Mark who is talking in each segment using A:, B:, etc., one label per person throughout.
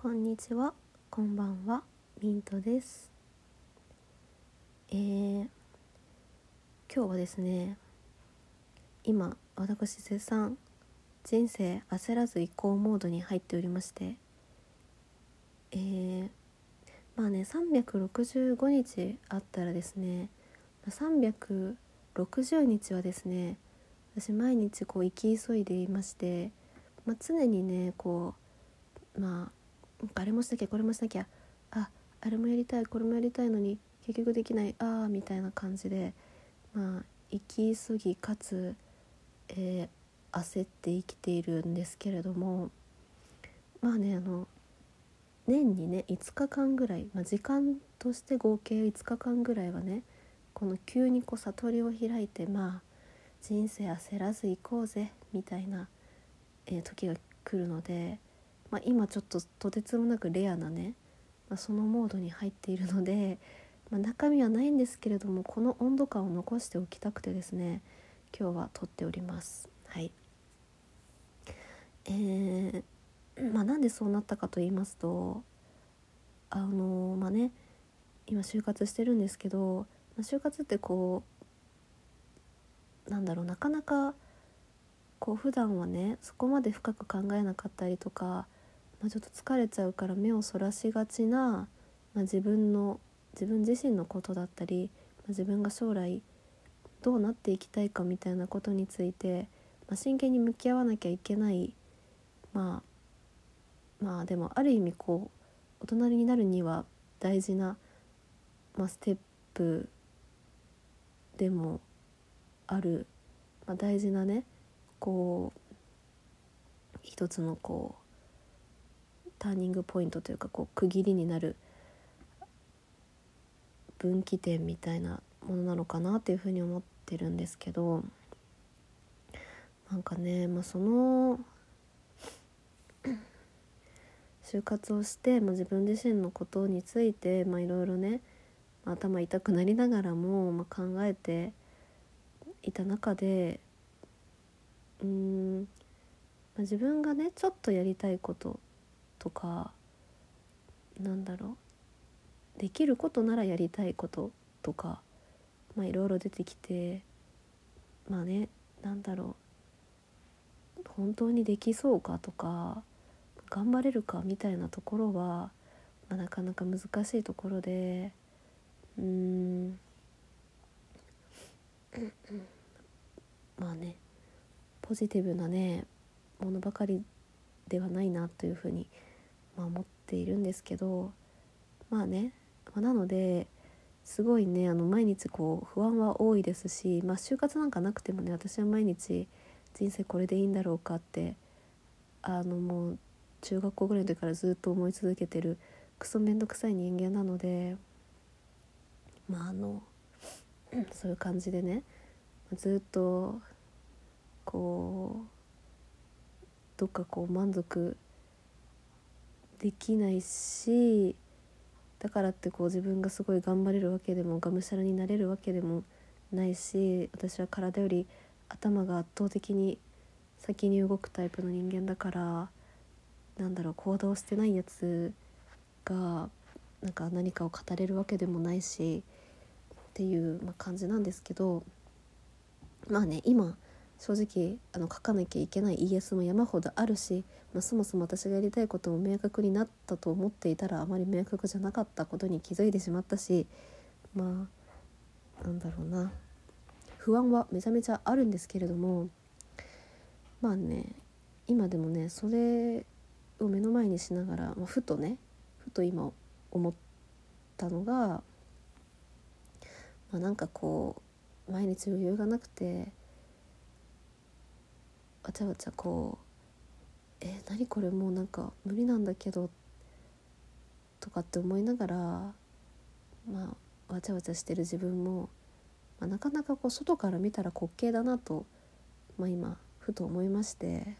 A: こんにちは、こんばんは、ミントです。えー、今日はですね、今私絶賛人生焦らず移行モードに入っておりまして、えー、まあね365日あったらですね、360日はですね、私毎日こう生き急いでいまして、まあ、常にねこうまああれもしなきゃこれもしなきゃああれもやりたいこれもやりたいのに結局できないああみたいな感じでまあ生き急ぎかつ、えー焦って生きているんですけれどもまあねあの年にね5日間ぐらい、まあ、時間として合計5日間ぐらいはねこの急にこう悟りを開いてまあ人生焦らず行こうぜみたいな、えー時が来るので、まあ、今ちょっととてつもなくレアなね、まあ、そのモードに入っているので、まあ、中身はないんですけれどもこの温度感を残しておきたくてですね今日は撮っております。はいえーまあ、なんでそうなったかと言いますとあのまあね今就活してるんですけど、まあ、就活ってこうなんだろうなかなかこう普段はねそこまで深く考えなかったりとか、まあ、ちょっと疲れちゃうから目をそらしがちな、まあ、自分の自分自身のことだったり、まあ、自分が将来どうなっていきたいかみたいなことについて、まあ、真剣に向き合わなきゃいけないまあまあでもある意味こう大人になるには大事な、まあ、ステップでもある、まあ、大事なねこう一つのこうターニングポイントというかこう区切りになる分岐点みたいなものなのかなっていうふうに思ってるんですけどなんかね、まあ、その就活をして、まあ、自分自身のことについていろいろね、まあ頭痛くなりながらも、まあ、考えていた中でうん、まあ、自分がねちょっとやりたいこととかなんだろう。できることならやりたいこととかまあいろいろ出てきてまあねなんだろう。本当にできそうかとか頑張れるかみたいなところは、まあ、なかなか難しいところでうーん。まあねポジティブなねものばかりではないなというふうに思い、まあ、思っているんですけどまあね、まなのですごいねあの毎日こう不安は多いですし、まあ、就活なんかなくてもね私は毎日人生これでいいんだろうかってあのもう中学校ぐらいの時からずっと思い続けてるクソめんどくさい人間なのでまああのそういう感じでねずっとこうどっかこう満足できないしだからってこう自分がすごい頑張れるわけでもがむしゃらになれるわけでもないし私は体より頭が圧倒的に先に動くタイプの人間だからなんだろう行動してないやつがなんか何かを語れるわけでもないしっていう、ま、感じなんですけどまあね今正直あの書かなきゃいけない ES も山ほどあるし、まあ、そもそも私がやりたいことも明確になったと思っていたらあまり明確じゃなかったことに気づいてしまったしまあなんだろうな。不安はめちゃめちゃあるんですけれどもまあね今でもねそれを目の前にしながら、まあ、ふとねふと今思ったのが、まあ、なんかこう毎日余裕がなくてわちゃわちゃこう「え何これもうなんか無理なんだけど」とかって思いながらまあわちゃわちゃしてる自分も、まあ、なかなかこう外から見たら滑稽だなと、まあ、今ふと思いまして、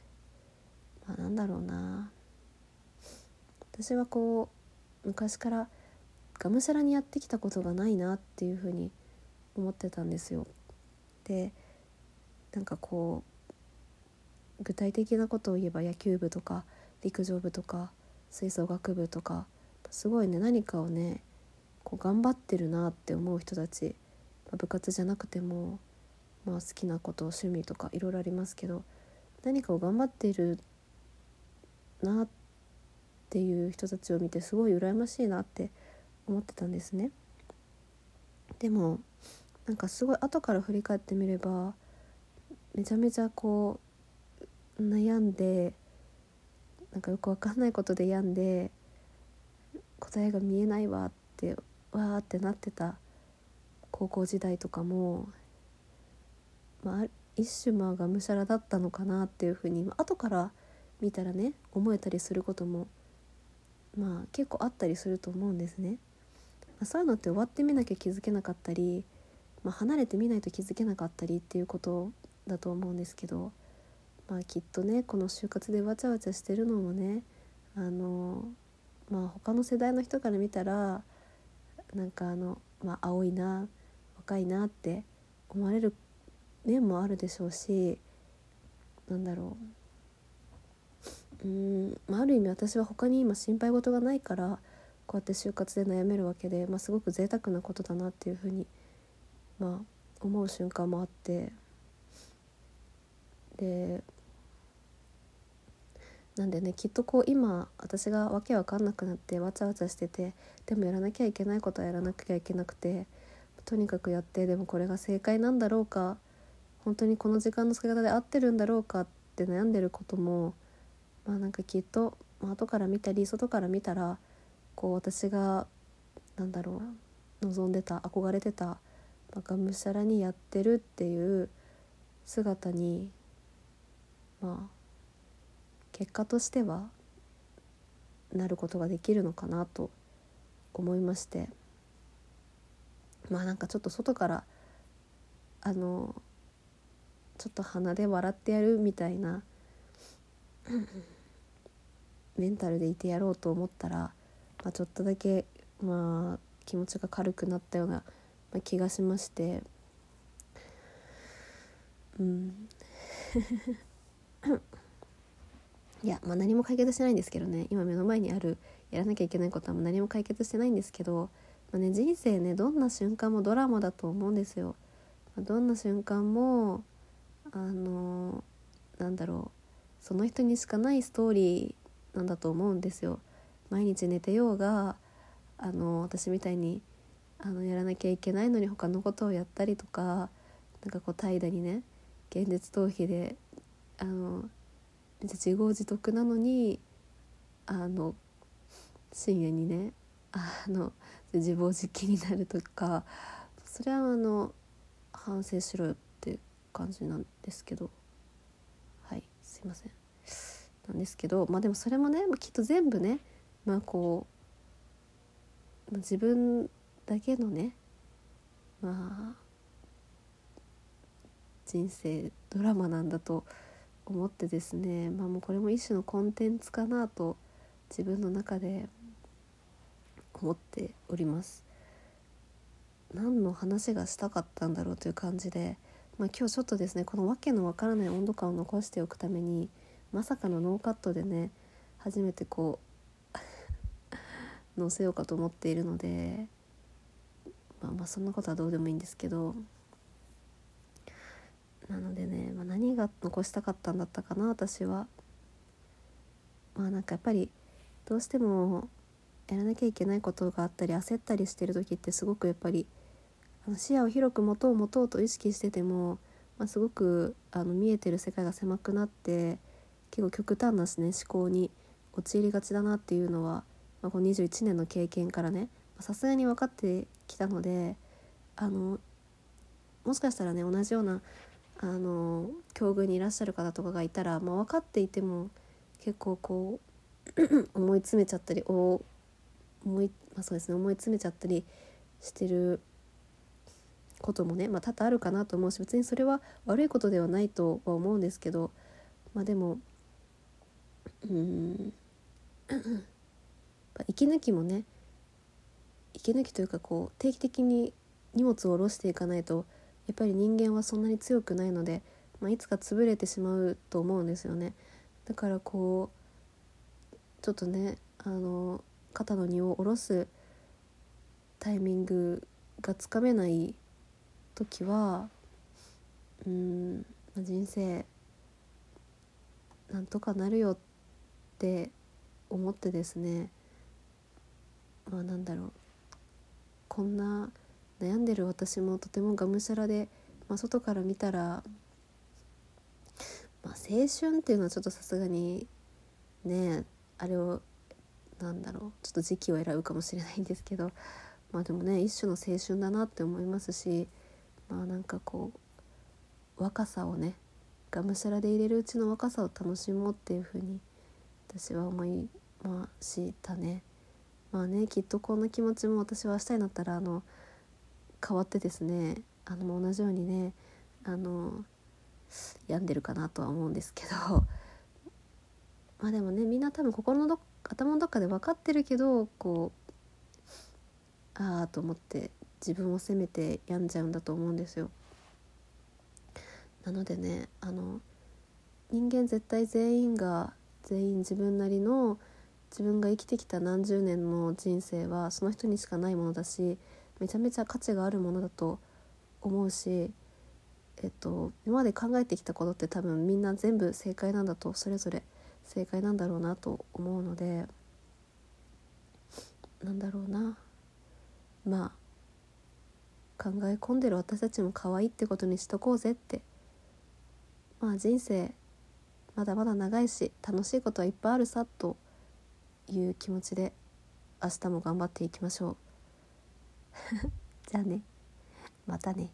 A: まあ、なんだろうな私はこう昔からがむしゃらにやってきたことがないなっていうふうに思ってたんですよ。でなんかこう具体的なことを言えば野球部とか陸上部とか吹奏楽部とかすごいね何かをねこう頑張ってるなって思う人たち、まあ、部活じゃなくても、まあ、好きなこと趣味とかいろいろありますけど何かを頑張ってるなっていう人たちを見てすごい羨ましいなって思ってたんですね。でもなんかすごい後から振り返ってみればめちゃめちゃこう悩んでなんかよくわかんないことで病んで答えが見えないわってわーってなってた高校時代とかも、まあ、一種まあがむしゃらだったのかなっていうふうに後から見たらね思えたりすることもまあ結構あったりすると思うんですね。まあ、そういうのって終わってみなきゃ気づけなかったり、まあ、離れてみないと気づけなかったりっていうことだと思うんですけど、まあ、きっとねこの就活でわちゃわちゃしてるのもねあのまあ他の世代の人から見たらなんかあの、まあ、青いな若いなって思われる面もあるでしょうしなんだろう。うん、まあ、ある意味私は他に今心配事がないからこうやって就活で悩めるわけで、まあ、すごく贅沢なことだなっていうふうに、まあ、思う瞬間もあって。でなんでねきっとこう今私がわけわかんなくなってわちゃわちゃしててでもやらなきゃいけないことはやらなきゃいけなくてとにかくやってでもこれが正解なんだろうか本当にこの時間の使い方で合ってるんだろうかって悩んでることもまあなんかきっと、まあ、後から見たり外から見たらこう私がなんだろう望んでた憧れてた、まあ、がむしゃらにやってるっていう姿にまあ結果としてはなることができるのかなと思いまして。まあなんかちょっと外からあのちょっと鼻で笑ってやるみたいなメンタルでいてやろうと思ったら、まあ、ちょっとだけまあ気持ちが軽くなったような、気がしまして。うん。いやまあ何も解決してないんですけどね今目の前にあるやらなきゃいけないことは何も解決してないんですけど、まあね、人生ねどんな瞬間もドラマだと思うんですよ。ま、どんな瞬間もあのなんだろうその人にしかないストーリーなんだと思うんですよ。毎日寝てようがあの私みたいにあのやらなきゃいけないのに他のことをやったりとかなんかこう怠惰にね現実逃避であの自業自得なのにあの深夜にねあの自暴自棄になるとかそれはあの反省しろよって感じなんですけど。はいすいません。なんですけどまあでもそれもねきっと全部ねまあこう自分だけのねまあ人生ドラマなんだと思思ってですねまあもうこれも一種のコンテンツかなと自分の中で思っております。何の話がしたかったんだろうという感じで、まあ、今日ちょっとですねこの訳のわからない温度感を残しておくためにまさかのノーカットでね初めてこう 載せようかと思っているのでまあまあそんなことはどうでもいいんですけどなのでね、まあ、何が残したかったんだったかな私は。まあなんかやっぱりどうしてもやらなきゃいけないことがあったり焦ったりしてる時ってすごくやっぱりあの視野を広く持とう持とうと意識してても、まあ、すごくあの見えてる世界が狭くなって結構極端なしね思考に陥りがちだなっていうのは、まあ、この21年の経験からねさすがに分かってきたのであのもしかしたらね同じようなあの境遇にいらっしゃる方とかがいたら、まあ、分かっていても結構こう 思い詰めちゃったりお思い,、まあ、そうですね思い詰めちゃったりしてることもね、まあ、多々あるかなと思うし別にそれは悪いことではないとは思うんですけどまあでもうん 息抜きもね息抜きというかこう定期的に荷物を下ろしていかないとやっぱり人間はそんなに強くないので、まあ、いつか潰れてしまうと思うんですよね。だからこうちょっとねあの肩の荷を下ろすタイミングがつかめない時はうんま人生なんとかなるよって思ってですねまあなんだろうこんな悩んでる私もとてもがむしゃらで、まあ、外から見たら、まあ、青春っていうのはちょっとさすがにねあれをなんだろうちょっと時期を選ぶかもしれないんですけどまあでもね一種の青春だなって思いますしまあなんかこう若さをねがむしゃらで入れるうちの若さを楽しもうっていうふうに私は思いましたね。まあねきっとこんな気持ちも私は明日になったらあの変わってですねあの同じようにねあの病んでるかなとは思うんですけど まあでもねみんな多分心のど頭のどっかで分かってるけどこうああと思って自分を責めて病んじゃうんだと思うんですよ。なのでねあの人間絶対全員が全員自分なりの自分が生きてきた何十年の人生はその人にしかないものだしめちゃめちゃ価値があるものだと思うし、えっと、今まで考えてきたことって多分みんな全部正解なんだとそれぞれ正解なんだろうなと思うのでなんだろうな。まあ考え込んでる私たちも可愛いってことにしとこうぜって。まあ人生まだまだ長いし楽しいことはいっぱいあるさという気持ちで明日も頑張っていきましょう。じゃあね。またね。